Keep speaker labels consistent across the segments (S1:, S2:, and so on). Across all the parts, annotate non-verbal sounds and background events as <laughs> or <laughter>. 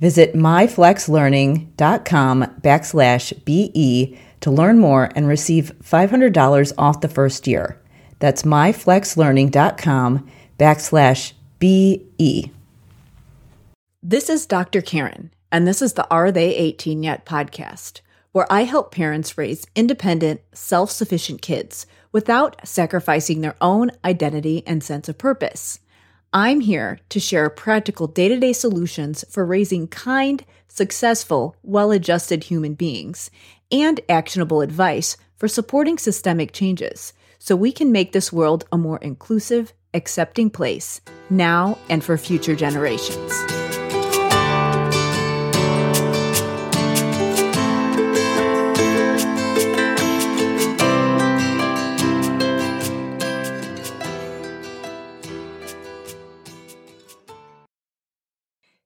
S1: Visit myflexlearning.com backslash BE to learn more and receive $500 off the first year. That's myflexlearning.com backslash BE.
S2: This is Dr. Karen, and this is the Are They 18 Yet podcast, where I help parents raise independent, self sufficient kids without sacrificing their own identity and sense of purpose. I'm here to share practical day to day solutions for raising kind, successful, well adjusted human beings and actionable advice for supporting systemic changes so we can make this world a more inclusive, accepting place now and for future generations.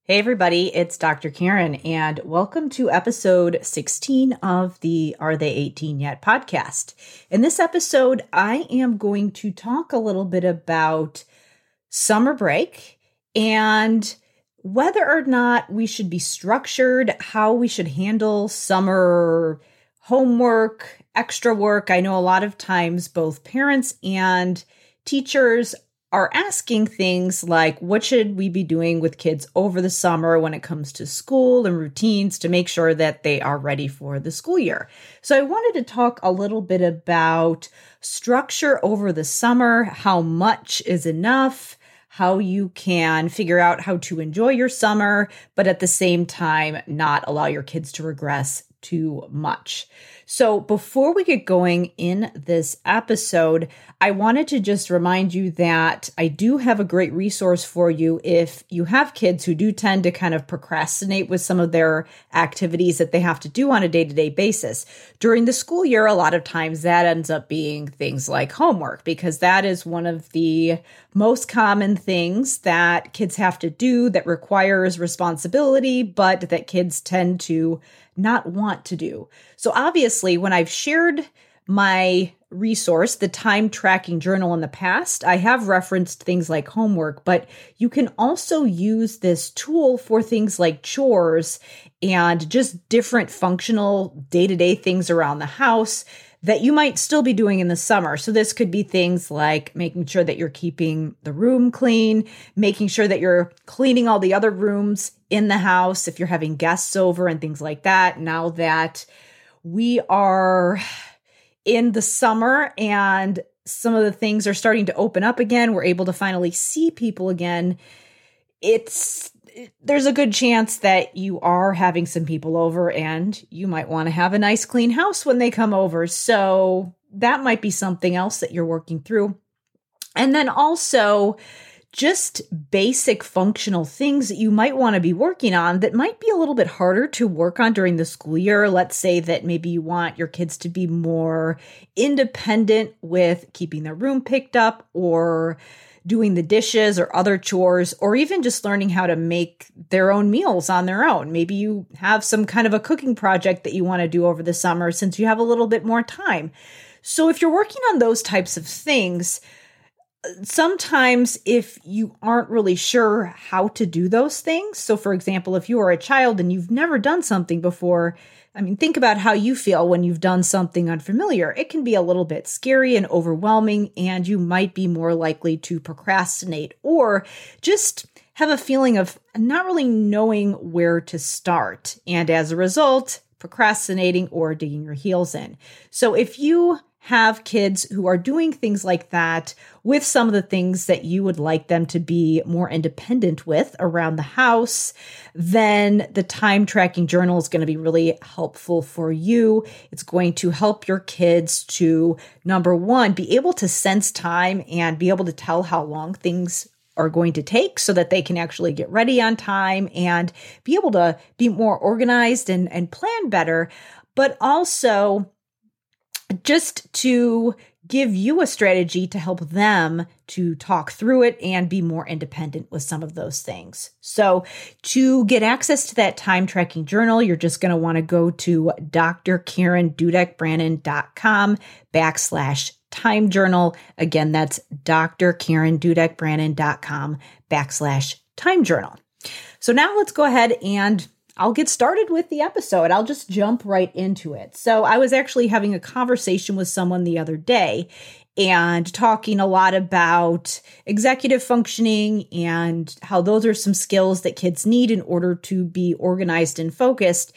S1: Hey, everybody, it's Dr. Karen, and welcome to episode 16 of the Are They 18 Yet podcast. In this episode, I am going to talk a little bit about summer break and whether or not we should be structured, how we should handle summer homework, extra work. I know a lot of times both parents and teachers are asking things like what should we be doing with kids over the summer when it comes to school and routines to make sure that they are ready for the school year. So I wanted to talk a little bit about structure over the summer, how much is enough, how you can figure out how to enjoy your summer, but at the same time not allow your kids to regress too much. So, before we get going in this episode, I wanted to just remind you that I do have a great resource for you if you have kids who do tend to kind of procrastinate with some of their activities that they have to do on a day to day basis. During the school year, a lot of times that ends up being things like homework, because that is one of the most common things that kids have to do that requires responsibility, but that kids tend to not want to do. So, obviously, when I've shared my resource, the time tracking journal in the past, I have referenced things like homework, but you can also use this tool for things like chores and just different functional day to day things around the house that you might still be doing in the summer. So, this could be things like making sure that you're keeping the room clean, making sure that you're cleaning all the other rooms in the house if you're having guests over and things like that. Now that we are in the summer and some of the things are starting to open up again, we're able to finally see people again. It's there's a good chance that you are having some people over and you might want to have a nice clean house when they come over. So that might be something else that you're working through. And then also, just basic functional things that you might want to be working on that might be a little bit harder to work on during the school year. Let's say that maybe you want your kids to be more independent with keeping their room picked up or doing the dishes or other chores, or even just learning how to make their own meals on their own. Maybe you have some kind of a cooking project that you want to do over the summer since you have a little bit more time. So if you're working on those types of things, sometimes if you aren't really sure how to do those things, so for example, if you are a child and you've never done something before, I mean, think about how you feel when you've done something unfamiliar. It can be a little bit scary and overwhelming, and you might be more likely to procrastinate or just have a feeling of not really knowing where to start. And as a result, procrastinating or digging your heels in. So if you have kids who are doing things like that with some of the things that you would like them to be more independent with around the house, then the time tracking journal is going to be really helpful for you. It's going to help your kids to, number one, be able to sense time and be able to tell how long things are going to take so that they can actually get ready on time and be able to be more organized and, and plan better, but also just to give you a strategy to help them to talk through it and be more independent with some of those things. So, to get access to that time tracking journal, you're just going to want to go to drkarendudekbrannan.com backslash time journal. Again, that's drkarendudekbrannan.com backslash time journal. So, now let's go ahead and I'll get started with the episode. I'll just jump right into it. So, I was actually having a conversation with someone the other day and talking a lot about executive functioning and how those are some skills that kids need in order to be organized and focused.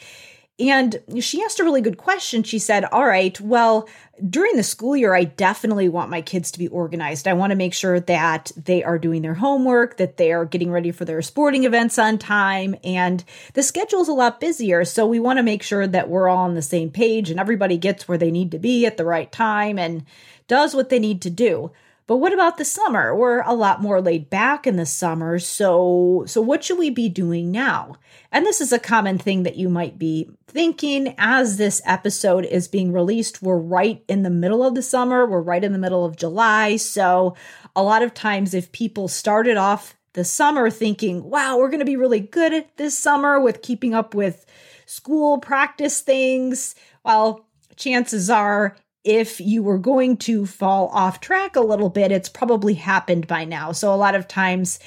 S1: And she asked a really good question. She said, All right, well, during the school year, I definitely want my kids to be organized. I want to make sure that they are doing their homework, that they are getting ready for their sporting events on time, and the schedule is a lot busier. So we want to make sure that we're all on the same page and everybody gets where they need to be at the right time and does what they need to do. But what about the summer? We're a lot more laid back in the summer. So, so what should we be doing now? And this is a common thing that you might be thinking as this episode is being released. We're right in the middle of the summer. We're right in the middle of July. So, a lot of times if people started off the summer thinking, wow, we're going to be really good at this summer with keeping up with school practice things, well, chances are if you were going to fall off track a little bit, it's probably happened by now. So, a lot of times,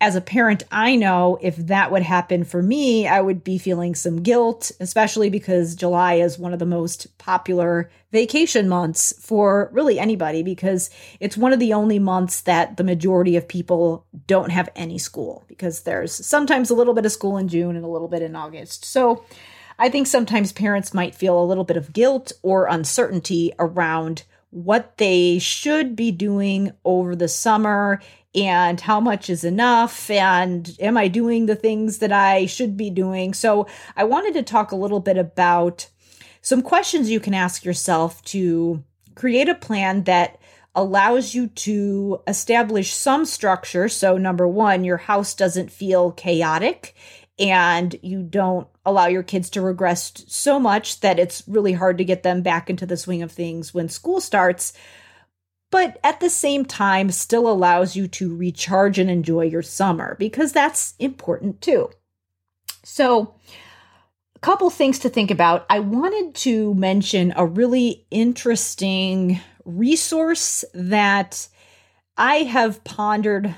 S1: as a parent, I know if that would happen for me, I would be feeling some guilt, especially because July is one of the most popular vacation months for really anybody because it's one of the only months that the majority of people don't have any school because there's sometimes a little bit of school in June and a little bit in August. So, I think sometimes parents might feel a little bit of guilt or uncertainty around what they should be doing over the summer and how much is enough and am I doing the things that I should be doing. So, I wanted to talk a little bit about some questions you can ask yourself to create a plan that allows you to establish some structure. So, number one, your house doesn't feel chaotic and you don't allow your kids to regress so much that it's really hard to get them back into the swing of things when school starts but at the same time still allows you to recharge and enjoy your summer because that's important too. So, a couple things to think about. I wanted to mention a really interesting resource that I have pondered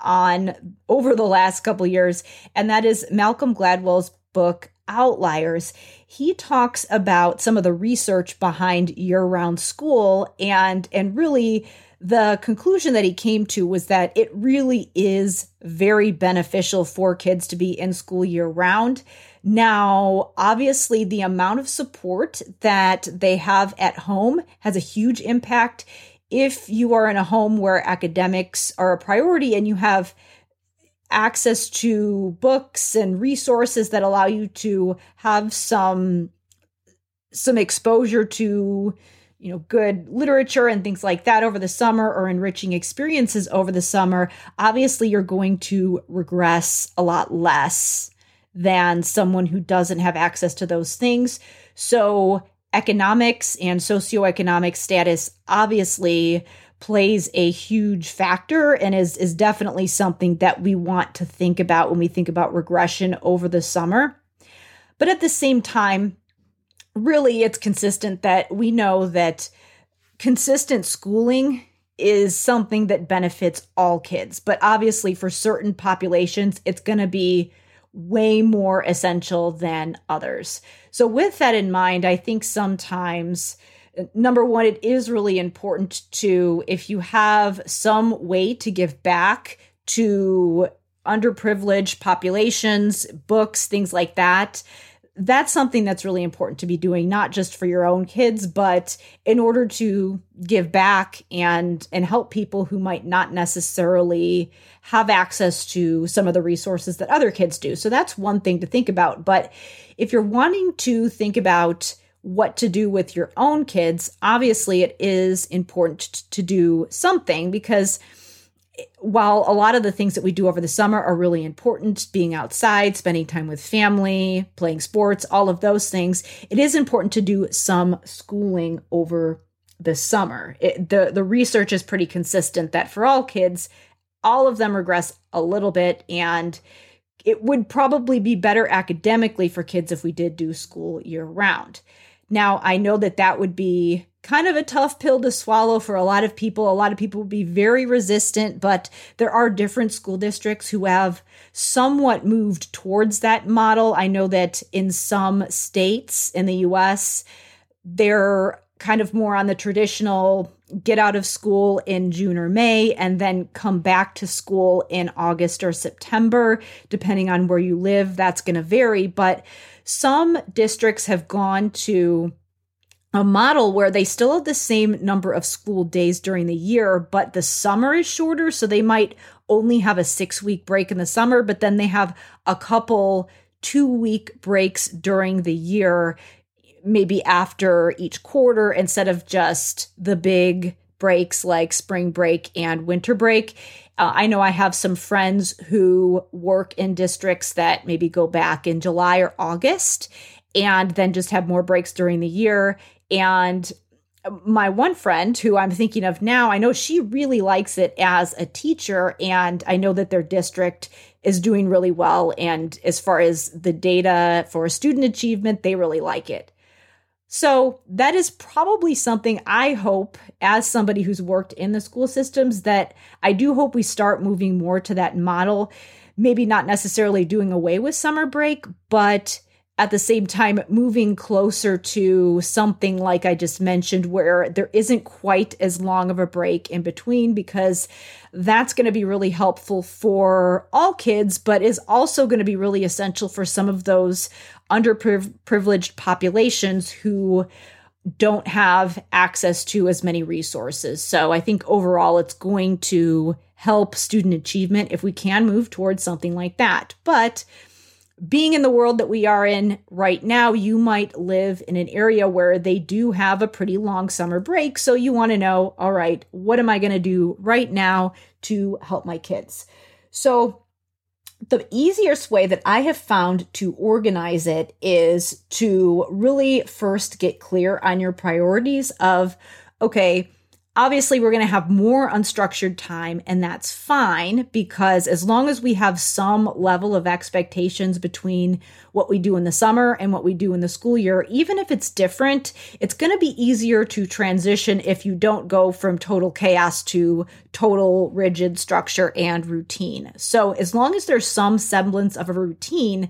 S1: on over the last couple years, and that is Malcolm Gladwell's book Outliers. He talks about some of the research behind year-round school and and really the conclusion that he came to was that it really is very beneficial for kids to be in school year round. Now, obviously, the amount of support that they have at home has a huge impact if you are in a home where academics are a priority and you have access to books and resources that allow you to have some some exposure to you know good literature and things like that over the summer or enriching experiences over the summer obviously you're going to regress a lot less than someone who doesn't have access to those things. So economics and socioeconomic status obviously plays a huge factor and is is definitely something that we want to think about when we think about regression over the summer. But at the same time, really it's consistent that we know that consistent schooling is something that benefits all kids. But obviously, for certain populations, it's going to be way more essential than others. So, with that in mind, I think sometimes number one, it is really important to, if you have some way to give back to underprivileged populations, books, things like that, that's something that's really important to be doing not just for your own kids but in order to give back and and help people who might not necessarily have access to some of the resources that other kids do. So that's one thing to think about. But if you're wanting to think about what to do with your own kids obviously it is important to do something because eh, while a lot of the things that we do over the summer are really important, being outside, spending time with family, playing sports, all of those things, it is important to do some schooling over the summer. It, the the research is pretty consistent that for all kids, all of them regress a little bit and it would probably be better academically for kids if we did do school year round. Now, I know that that would be kind of a tough pill to swallow for a lot of people. A lot of people will be very resistant, but there are different school districts who have somewhat moved towards that model. I know that in some states in the US, they're kind of more on the traditional get out of school in June or May and then come back to school in August or September, depending on where you live. That's going to vary, but some districts have gone to a model where they still have the same number of school days during the year, but the summer is shorter. So they might only have a six week break in the summer, but then they have a couple two week breaks during the year, maybe after each quarter, instead of just the big breaks like spring break and winter break. Uh, I know I have some friends who work in districts that maybe go back in July or August and then just have more breaks during the year. And my one friend who I'm thinking of now, I know she really likes it as a teacher, and I know that their district is doing really well. And as far as the data for student achievement, they really like it. So that is probably something I hope, as somebody who's worked in the school systems, that I do hope we start moving more to that model. Maybe not necessarily doing away with summer break, but at the same time moving closer to something like I just mentioned, where there isn't quite as long of a break in between, because that's going to be really helpful for all kids, but is also going to be really essential for some of those underprivileged populations who don't have access to as many resources. So I think overall it's going to help student achievement if we can move towards something like that. But being in the world that we are in right now, you might live in an area where they do have a pretty long summer break. So you want to know, all right, what am I going to do right now to help my kids? So the easiest way that I have found to organize it is to really first get clear on your priorities of, okay, Obviously, we're going to have more unstructured time, and that's fine because as long as we have some level of expectations between what we do in the summer and what we do in the school year, even if it's different, it's going to be easier to transition if you don't go from total chaos to total rigid structure and routine. So, as long as there's some semblance of a routine,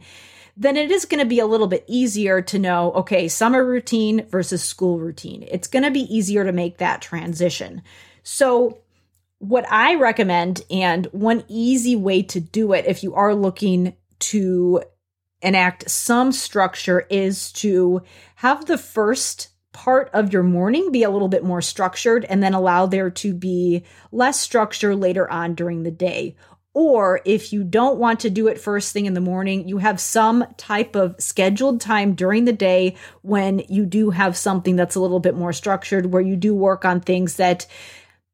S1: then it is going to be a little bit easier to know okay, summer routine versus school routine. It's going to be easier to make that transition. So, what I recommend, and one easy way to do it if you are looking to enact some structure, is to have the first part of your morning be a little bit more structured and then allow there to be less structure later on during the day. Or if you don't want to do it first thing in the morning, you have some type of scheduled time during the day when you do have something that's a little bit more structured, where you do work on things that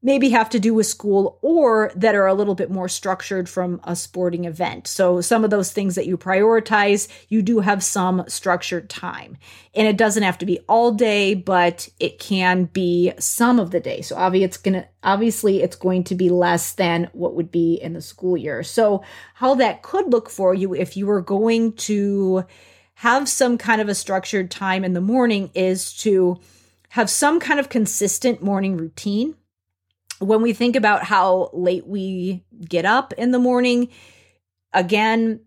S1: maybe have to do with school or that are a little bit more structured from a sporting event. So some of those things that you prioritize, you do have some structured time. And it doesn't have to be all day, but it can be some of the day. So obviously it's going to obviously it's going to be less than what would be in the school year. So how that could look for you if you were going to have some kind of a structured time in the morning is to have some kind of consistent morning routine when we think about how late we get up in the morning, again,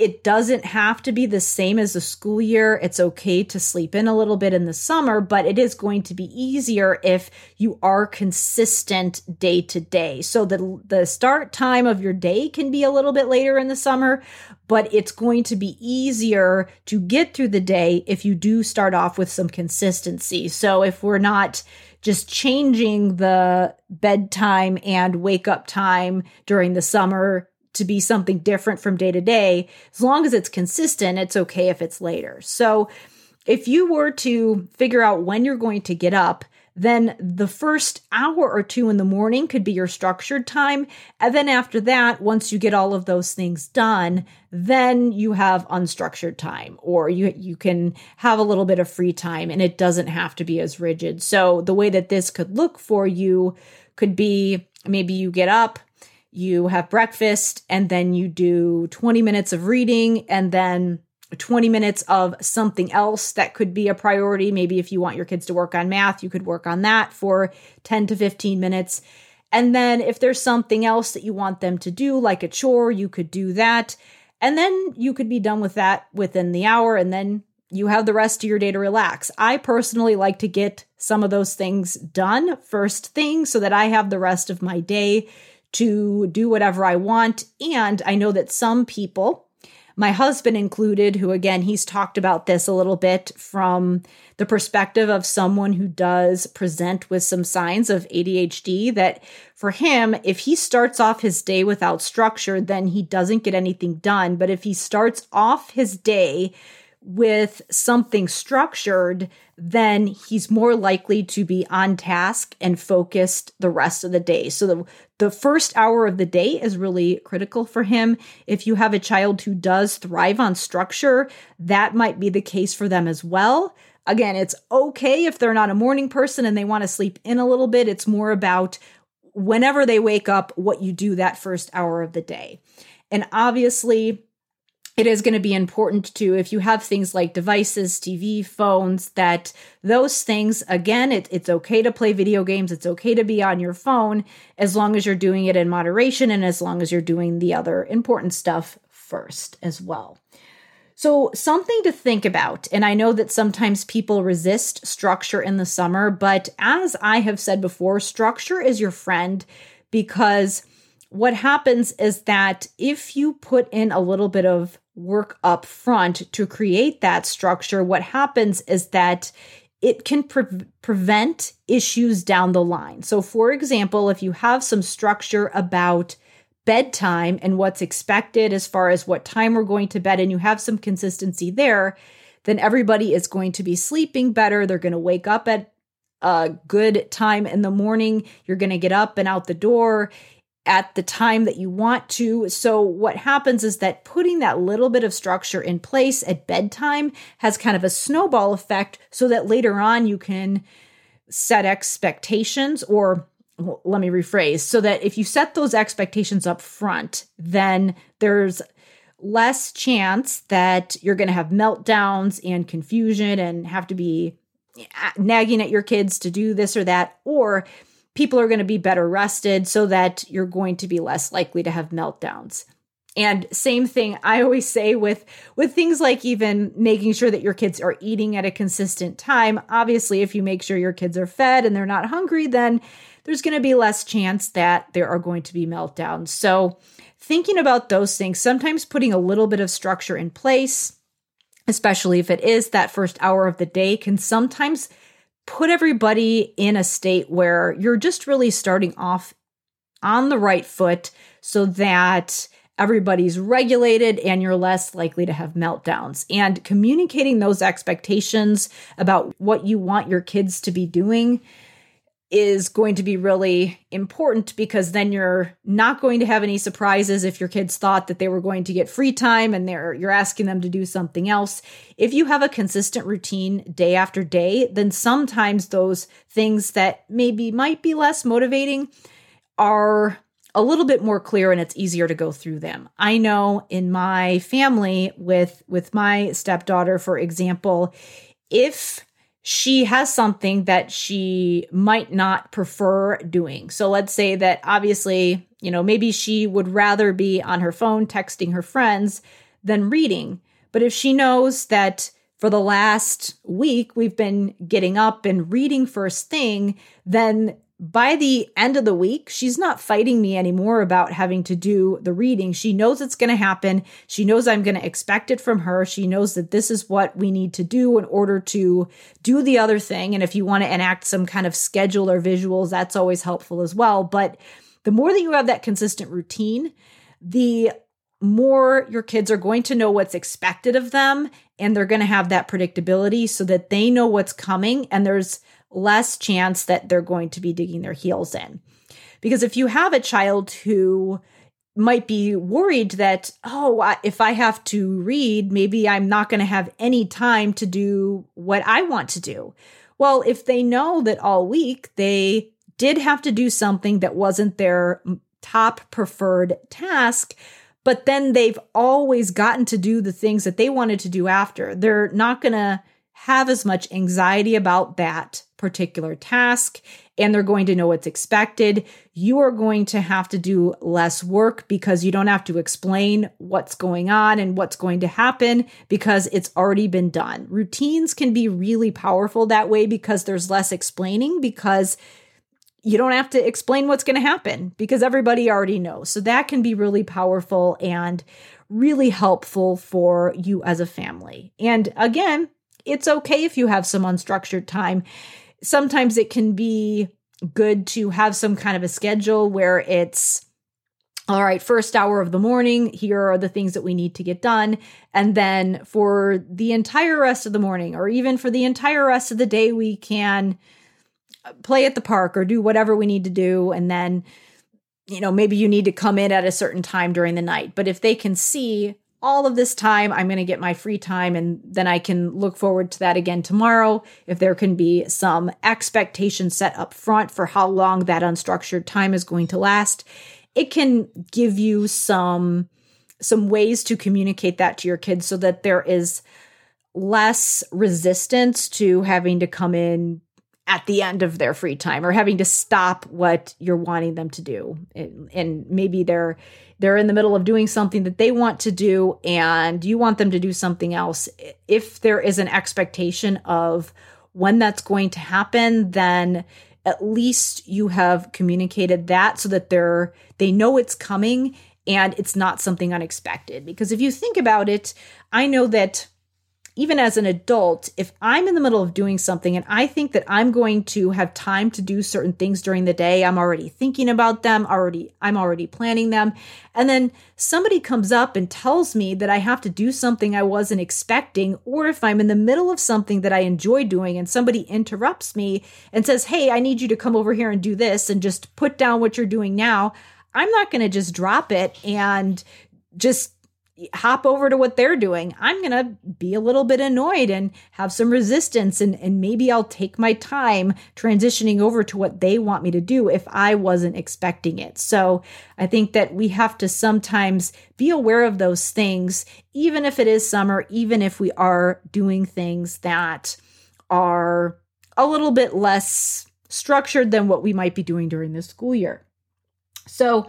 S1: it doesn't have to be the same as the school year. It's okay to sleep in a little bit in the summer, but it is going to be easier if you are consistent day to day. So the the start time of your day can be a little bit later in the summer, but it's going to be easier to get through the day if you do start off with some consistency. So if we're not just changing the bedtime and wake up time during the summer to be something different from day to day. As long as it's consistent, it's okay if it's later. So, if you were to figure out when you're going to get up, then the first hour or two in the morning could be your structured time. And then after that, once you get all of those things done, then you have unstructured time or you, you can have a little bit of free time and it doesn't have to be as rigid. So the way that this could look for you could be maybe you get up, you have breakfast, and then you do 20 minutes of reading and then 20 minutes of something else that could be a priority. Maybe if you want your kids to work on math, you could work on that for 10 to 15 minutes. And then if there's something else that you want them to do, like a chore, you could do that. And then you could be done with that within the hour. And then you have the rest of your day to relax. I personally like to get some of those things done first thing so that I have the rest of my day to do whatever I want. And I know that some people, my husband included, who again, he's talked about this a little bit from the perspective of someone who does present with some signs of ADHD. That for him, if he starts off his day without structure, then he doesn't get anything done. But if he starts off his day with something structured, then he's more likely to be on task and focused the rest of the day. So the, the first hour of the day is really critical for him. If you have a child who does thrive on structure, that might be the case for them as well. Again, it's okay if they're not a morning person and they want to sleep in a little bit. It's more about whenever they wake up, what you do that first hour of the day. And obviously, it is going to be important to if you have things like devices tv phones that those things again it, it's okay to play video games it's okay to be on your phone as long as you're doing it in moderation and as long as you're doing the other important stuff first as well. So something to think about and i know that sometimes people resist structure in the summer but as i have said before structure is your friend because what happens is that if you put in a little bit of work up front to create that structure, what happens is that it can pre- prevent issues down the line. So, for example, if you have some structure about bedtime and what's expected as far as what time we're going to bed, and you have some consistency there, then everybody is going to be sleeping better. They're going to wake up at a good time in the morning. You're going to get up and out the door at the time that you want to. So, what happens is that putting that little bit of structure in place at bedtime has kind of a snowball effect so that later on you can set expectations or well, let me rephrase so that if you set those expectations up front, then there's less chance that you're going to have meltdowns and confusion and have to be eh, nagging at your kids to do this or that or people are going to be better rested so that you're going to be less likely to have meltdowns. And same thing i always say with with things like even making sure that your kids are eating at a consistent time. Obviously if you make sure your kids are fed and they're not hungry then there's going to be less chance that there are going to be meltdowns. So thinking about those things sometimes putting a little bit of structure in place especially if it is that first hour of the day can sometimes put everybody in a state where you're just really starting off on the right foot so that everybody's regulated and you're less likely to have meltdowns. And communicating those expectations about what you want your kids to be doing is going to be really important because then you're not going to have any surprises if your kids thought that they were going to get free time and they're you're asking them to do something else. If you have a consistent routine day after day, then sometimes those things that maybe might be less motivating are a little bit more clear and it's easier to go through them. I know in my family with with my stepdaughter for example, if she has something that she might not prefer doing. So let's say that obviously, you know, maybe she would rather be on her phone texting her friends than reading. But if she knows that for the last week we've been getting up and reading first thing, then by the end of the week, she's not fighting me anymore about having to do the reading. She knows it's going to happen. She knows I'm going to expect it from her. She knows that this is what we need to do in order to do the other thing. And if you want to enact some kind of schedule or visuals, that's always helpful as well. But the more that you have that consistent routine, the more your kids are going to know what's expected of them and they're going to have that predictability so that they know what's coming and there's less chance that they're going to be digging their heels in. Because if you have a child who might be worried that, oh, if I have to read, maybe I'm not going to have any time to do what I want to do. Well, if they know that all week they did have to do something that wasn't their top preferred task, but then they've always gotten to do the things that they wanted to do after, they're not going to have as much anxiety about that particular task and they're going to know what's expected. You are going to have to do less work because you don't have to explain what's going on and what's going to happen because it's already been done. Routines can be really powerful that way because there's less explaining because you don't have to explain what's going to happen because everybody already knows. So that can be really powerful and really helpful for you as a family. And again, it's okay if you have some unstructured time. Sometimes it can be good to have some kind of a schedule where it's all right, first hour of the morning, here are the things that we need to get done. And then for the entire rest of the morning, or even for the entire rest of the day, we can play at the park or do whatever we need to do. And then, you know, maybe you need to come in at a certain time during the night. But if they can see, all of this time. I'm going to get my free time and then I can look forward to that again tomorrow. If there can be some expectation set up front for how long that unstructured time is going to last, it can give you some some ways to communicate that to your kids so that there is less resistance to having to come in at the end of their free time or having to stop what you're wanting them to do. And, and, maybe they're they're in the middle of doing something that they want to do and you want them to do something else. If there is an expectation of when that's going to happen then at least you have communicated that so that they're they know it's coming and it's not something unexpected. Because if you think about it i know that even as an adult, if I'm in the middle of doing something and I think that I'm going to have time to do certain things during the day, I'm already thinking about them, already I'm already planning them, and then somebody comes up and tells me that I have to do something I wasn't expecting, or if I'm in the middle of something that I enjoy doing and somebody interrupts me and says, "Hey, I need you to come over here and do this and just put down what you're doing now." I'm not going to just drop it and just hop over to what they're doing. I'm going to be a little bit annoyed and have some resistance and and maybe I'll take my time transitioning over to what they want me to do if I wasn't expecting it. So, I think that we have to sometimes be aware of those things even if it is summer, even if we are doing things that are a little bit less structured than what we might be doing during the school year. So,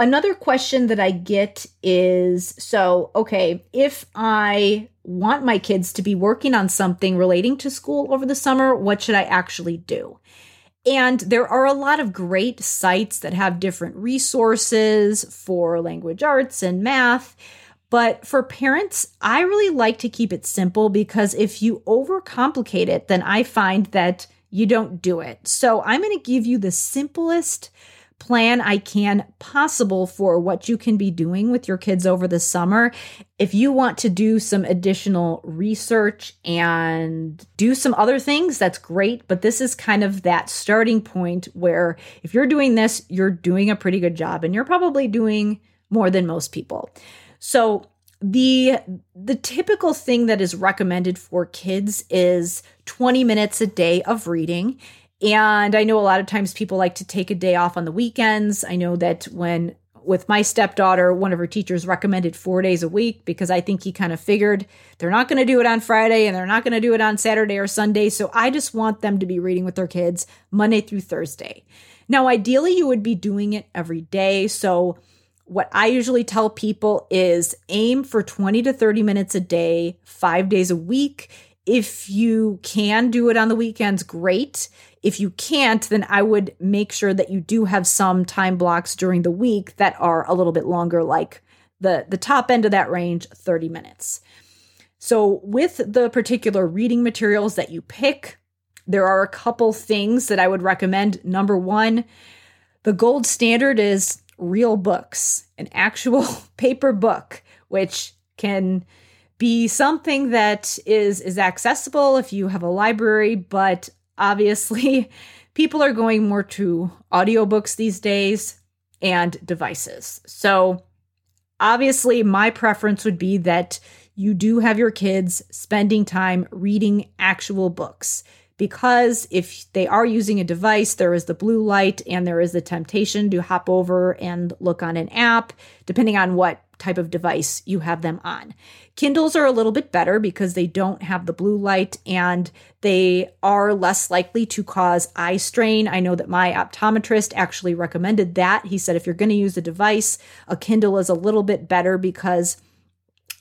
S1: Another question that I get is so, okay, if I want my kids to be working on something relating to school over the summer, what should I actually do? And there are a lot of great sites that have different resources for language arts and math. But for parents, I really like to keep it simple because if you overcomplicate it, then I find that you don't do it. So I'm going to give you the simplest plan I can possible for what you can be doing with your kids over the summer. If you want to do some additional research and do some other things, that's great. But this is kind of that starting point where if you're doing this, you're doing a pretty good job and you're probably doing more than most people. So the the typical thing that is recommended for kids is 20 minutes a day of reading and I know a lot of times people like to take a day off on the weekends. I know that when with my stepdaughter, one of her teachers recommended four days a week because I think he kind of figured they're not going to do it on Friday and they're not going to do it on Saturday or Sunday. So I just want them to be reading with their kids Monday through Thursday. Now, ideally, you would be doing it every day. So what I usually tell people is aim for 20 to 30 minutes a day, five days a week. If you can do it on the weekends, great. If you can't, then I would make sure that you do have some time blocks during the week that are a little bit longer, like the, the top end of that range, 30 minutes. So, with the particular reading materials that you pick, there are a couple things that I would recommend. Number one, the gold standard is real books, an actual <laughs> paper book, which can be something that is is accessible if you have a library, but obviously <laughs> people are going more to audiobooks these days and devices. So obviously my preference would be that you do have your kids spending time reading actual books because if they are using a device, there is the blue light and there is the temptation to hop over and look on an app, depending on what type of device you have them on. Kindles are a little bit better because they don't have the blue light and they are less likely to cause eye strain. I know that my optometrist actually recommended that. He said if you're going to use a device, a Kindle is a little bit better because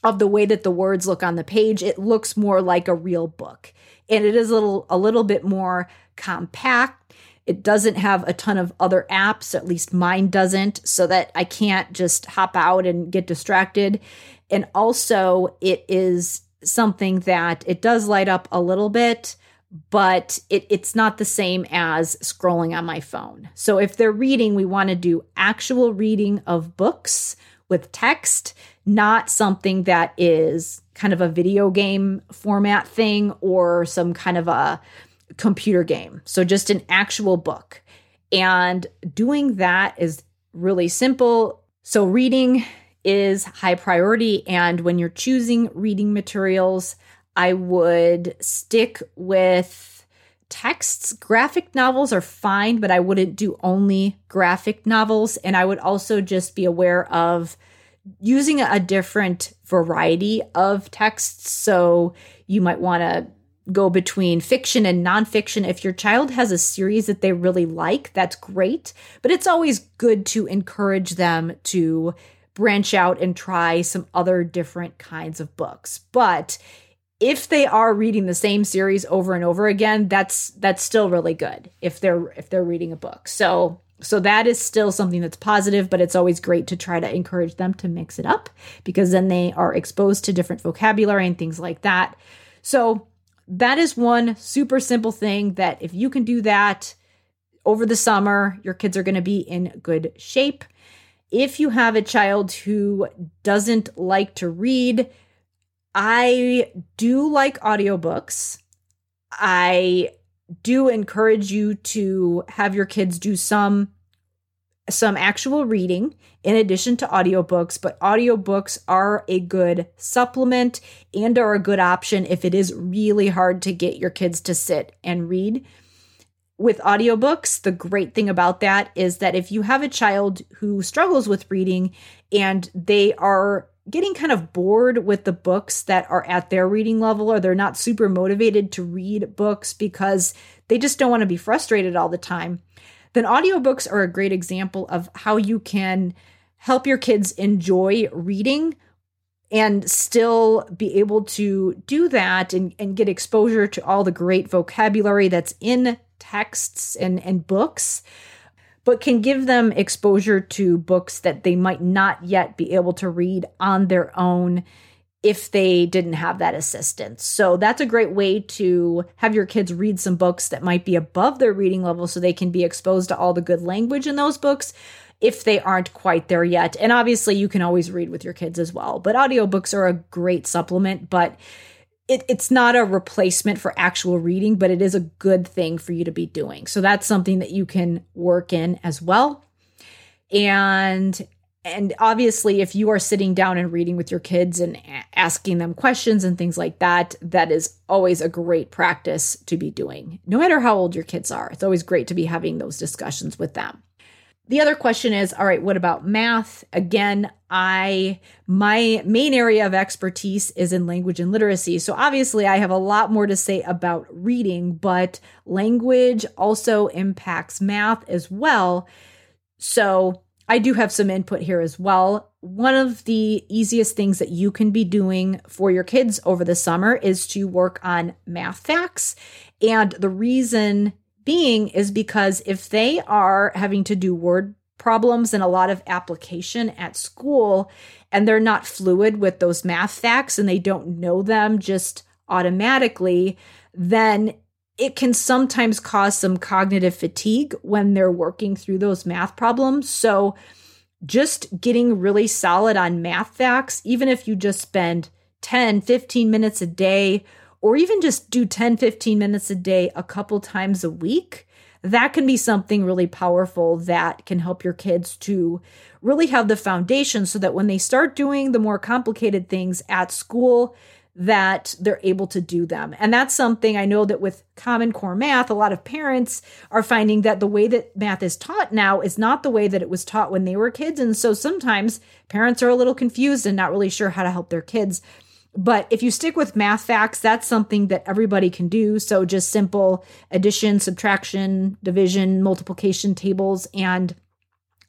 S1: of the way that the words look on the page. It looks more like a real book and it is a little a little bit more compact it doesn't have a ton of other apps, at least mine doesn't, so that I can't just hop out and get distracted. And also, it is something that it does light up a little bit, but it, it's not the same as scrolling on my phone. So, if they're reading, we want to do actual reading of books with text, not something that is kind of a video game format thing or some kind of a computer game. So just an actual book. And doing that is really simple. So reading is high priority. And when you're choosing reading materials, I would stick with texts. Graphic novels are fine, but I wouldn't do only graphic novels. And I would also just be aware of using a different variety of texts. So you might want to go between fiction and nonfiction. If your child has a series that they really like, that's great. But it's always good to encourage them to branch out and try some other different kinds of books. But if they are reading the same series over and over again, that's that's still really good if they're if they're reading a book. So so that is still something that's positive, but it's always great to try to encourage them to mix it up because then they are exposed to different vocabulary and things like that. So that is one super simple thing that if you can do that over the summer, your kids are going to be in good shape. If you have a child who doesn't like to read, I do like audiobooks. I do encourage you to have your kids do some some actual reading in addition to audiobooks, but audiobooks are a good supplement and are a good option if it is really hard to get your kids to sit and read. With audiobooks, the great thing about that is that if you have a child who struggles with reading and they are getting kind of bored with the books that are at their reading level or they're not super motivated to read books because they just don't want to be frustrated all the time, then audiobooks are a great example of how you can help your kids enjoy reading and still be able to do that and, and get exposure to all the great vocabulary that's in texts and, and books, but can give them exposure to books that they might not yet be able to read on their own if they didn't have that assistance. So that's a great way to have your kids read some books that might be above their reading level so they can be exposed to all the good language in those books if they aren't quite there yet. And obviously you can always read with your kids as well. But audiobooks are a great supplement, but it, it's not a replacement for actual reading, but it is a good thing for you to be doing. So that's something that you can work in as well. And and obviously if you are sitting down and reading with your kids and asking them questions and things like that that is always a great practice to be doing. No matter how old your kids are it's always great to be having those discussions with them. The other question is all right what about math? Again i my main area of expertise is in language and literacy. So obviously i have a lot more to say about reading but language also impacts math as well. So I do have some input here as well. One of the easiest things that you can be doing for your kids over the summer is to work on math facts. And the reason being is because if they are having to do word problems and a lot of application at school and they're not fluid with those math facts and they don't know them just automatically, then it can sometimes cause some cognitive fatigue when they're working through those math problems. So, just getting really solid on math facts, even if you just spend 10, 15 minutes a day, or even just do 10, 15 minutes a day a couple times a week, that can be something really powerful that can help your kids to really have the foundation so that when they start doing the more complicated things at school, that they're able to do them. And that's something I know that with Common Core math, a lot of parents are finding that the way that math is taught now is not the way that it was taught when they were kids. And so sometimes parents are a little confused and not really sure how to help their kids. But if you stick with math facts, that's something that everybody can do. So just simple addition, subtraction, division, multiplication tables. And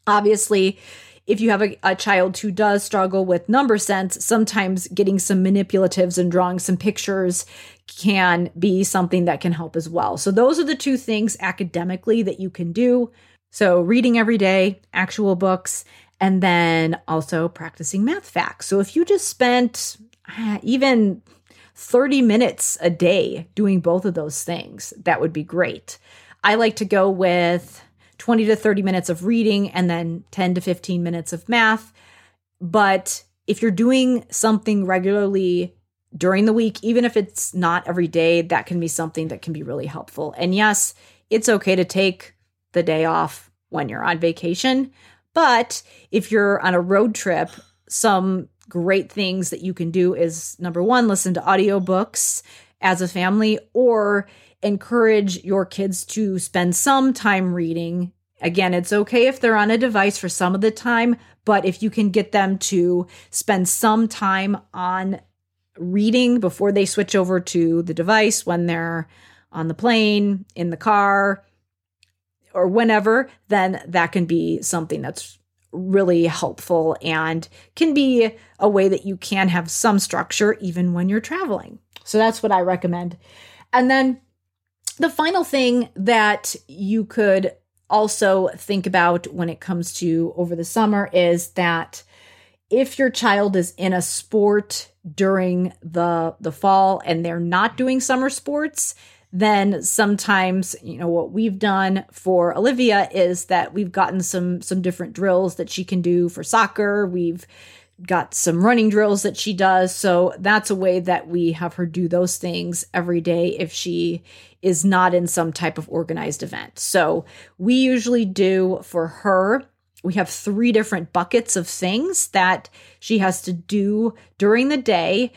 S1: obviously, if you have a, a, child who does struggle with number sense, sometimes getting some manipulatives and drawing some pictures can be something that can help as well. So, those are the two things academically that you can do. So, reading every day, actual books, and then also practicing math facts. So, if you just spent uh, even 30 minutes a day doing both of those things, that would be great. I like to go with 20 to 30 minutes of reading and then 10 to 15 minutes of math. But if you're doing something regularly during the week, even if it's not every day, that can be something that can be really helpful. And yes, it's okay to take the day off when you're on vacation. But if you're on a road trip, some great things that you can do is number one, listen to audiobooks as a family, or encourage your kids to spend some time reading. Again, it's okay if they're on a device for some of the time, but if you can get them to spend some time on reading before they switch over to the device when they're on the plane, in the car, or whenever, then that can be something that's really helpful and can be a way that you can have some structure even when you're traveling. So that's what I recommend. And then the final thing that you could also think about when it comes to over the summer is that if your child is in a sport during the the fall and they're not doing summer sports then sometimes you know what we've done for Olivia is that we've gotten some some different drills that she can do for soccer. We've got some running drills that she does. So that's a way that we have her do those things every day if she is not in some type of organized event. So we usually do for her, we have three different buckets of things that she has to do during the day.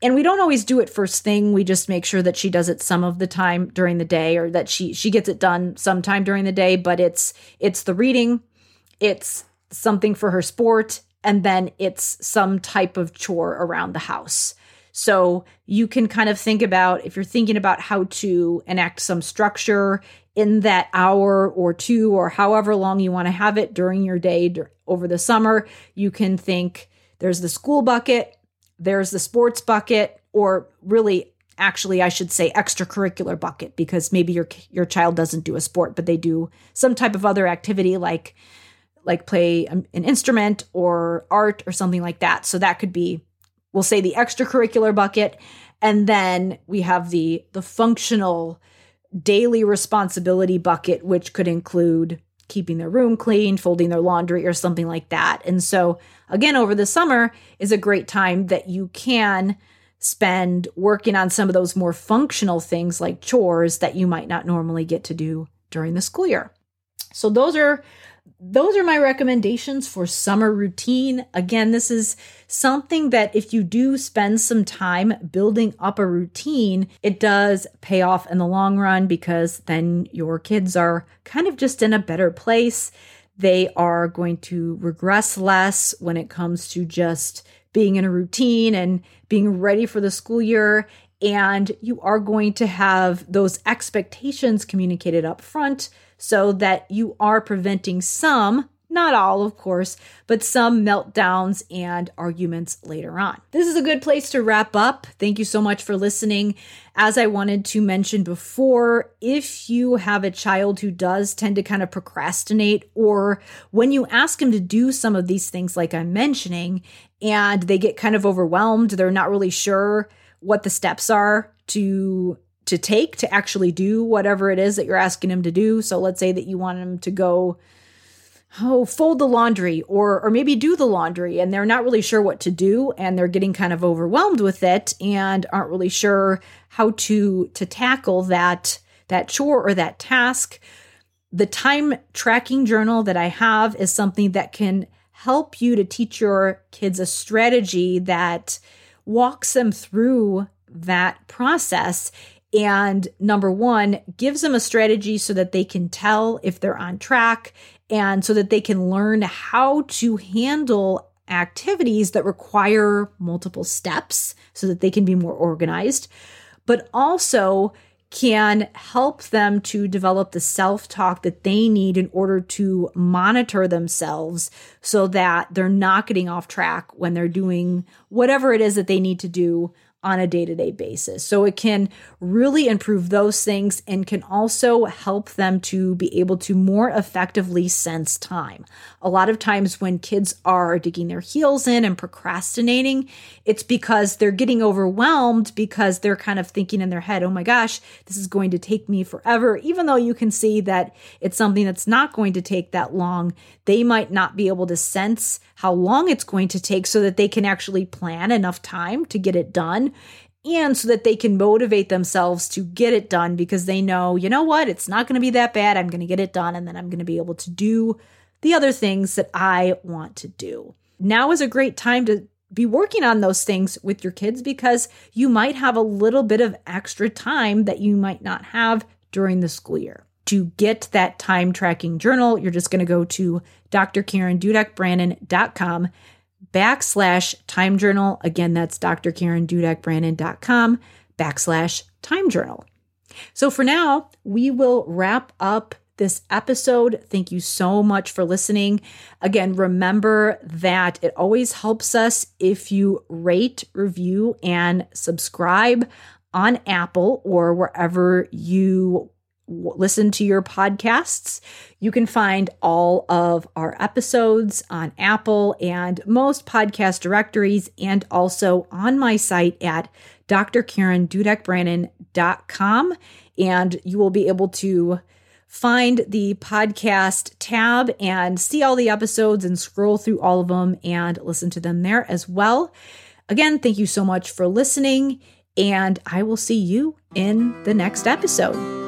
S1: And we don't always do it first thing. We just make sure that she does it some of the time during the day or that she she gets it done sometime during the day, but it's it's the reading, it's something for her sport and then it's some type of chore around the house. So you can kind of think about if you're thinking about how to enact some structure in that hour or two or however long you want to have it during your day over the summer, you can think there's the school bucket, there's the sports bucket, or really actually I should say extracurricular bucket because maybe your your child doesn't do a sport but they do some type of other activity like like play um, an instrument or art or something like that. So that could be we'll say the extracurricular bucket and then we have the the functional daily responsibility bucket which could include keeping their room clean, folding their laundry or something like that. And so again over the summer is a great time that you can spend working on some of those more functional things like chores that you might not normally get to do during the school year. So those are those are my recommendations for summer routine. Again, this is something that if you do spend some time building up a routine, it does pay off in the long run because then your kids are kind of just in a better place. They are going to regress less when it comes to just being in a routine and being ready for the school year. And you are going to have those expectations communicated up front so that you are preventing some, not all, of course, but some meltdowns and arguments later on. This is a good place to wrap up. Thank you so much for listening. As I wanted to mention before, if you have a child who does tend to kind of procrastinate, or when you ask him to do some of these things, like I'm mentioning, and they get kind of overwhelmed, they're not really sure what the steps are to to take to actually do whatever it is that you're asking him to do. So let's say that you want him to go oh fold the laundry or or maybe do the laundry and they're not really sure what to do and they're getting kind of overwhelmed with it and aren't really sure how to to tackle that that chore or that task. The time tracking journal that I have is something that can help you to teach your kids a strategy that walks them through that process and number one, gives them a strategy so that they can tell if they're on track and so that they can learn how to handle activities that require multiple steps so that they can be more organized, but also can help them to develop the self talk that they need in order to monitor themselves so that they're not getting off track when they're doing whatever it is that they need to do on a day to day basis. So it can really improve those things and can also help them to be able to more effectively sense time. A lot of times when kids are digging their heels in and procrastinating, it's because they're getting overwhelmed because they're kind of thinking in their head, oh my gosh, this is going to take me forever. Even though you can see that it's something that's not going to take that long, they might not be able to sense how long it's going to take so that they can actually plan enough time to get it done and so that they can motivate themselves to get it done because they know, you know what, it's not going to be that bad. I'm going to get it done and then I'm going to be able to do the other things that I want to do. Now is a great time to be working on those things with your kids because you might have a little bit of extra time that you might not have during the school year. To get that time tracking journal, you're just going to go to drkarendudekbrannan.com backslash time journal. Again, that's drkarendudekbrannan.com backslash time journal. So for now, we will wrap up this episode. Thank you so much for listening. Again, remember that it always helps us if you rate, review, and subscribe on Apple or wherever you listen to your podcasts. You can find all of our episodes on Apple and most podcast directories and also on my site at drkarendudekbrannan.com. And you will be able to find the podcast tab and see all the episodes and scroll through all of them and listen to them there as well. Again, thank you so much for listening, and I will see you in the next episode.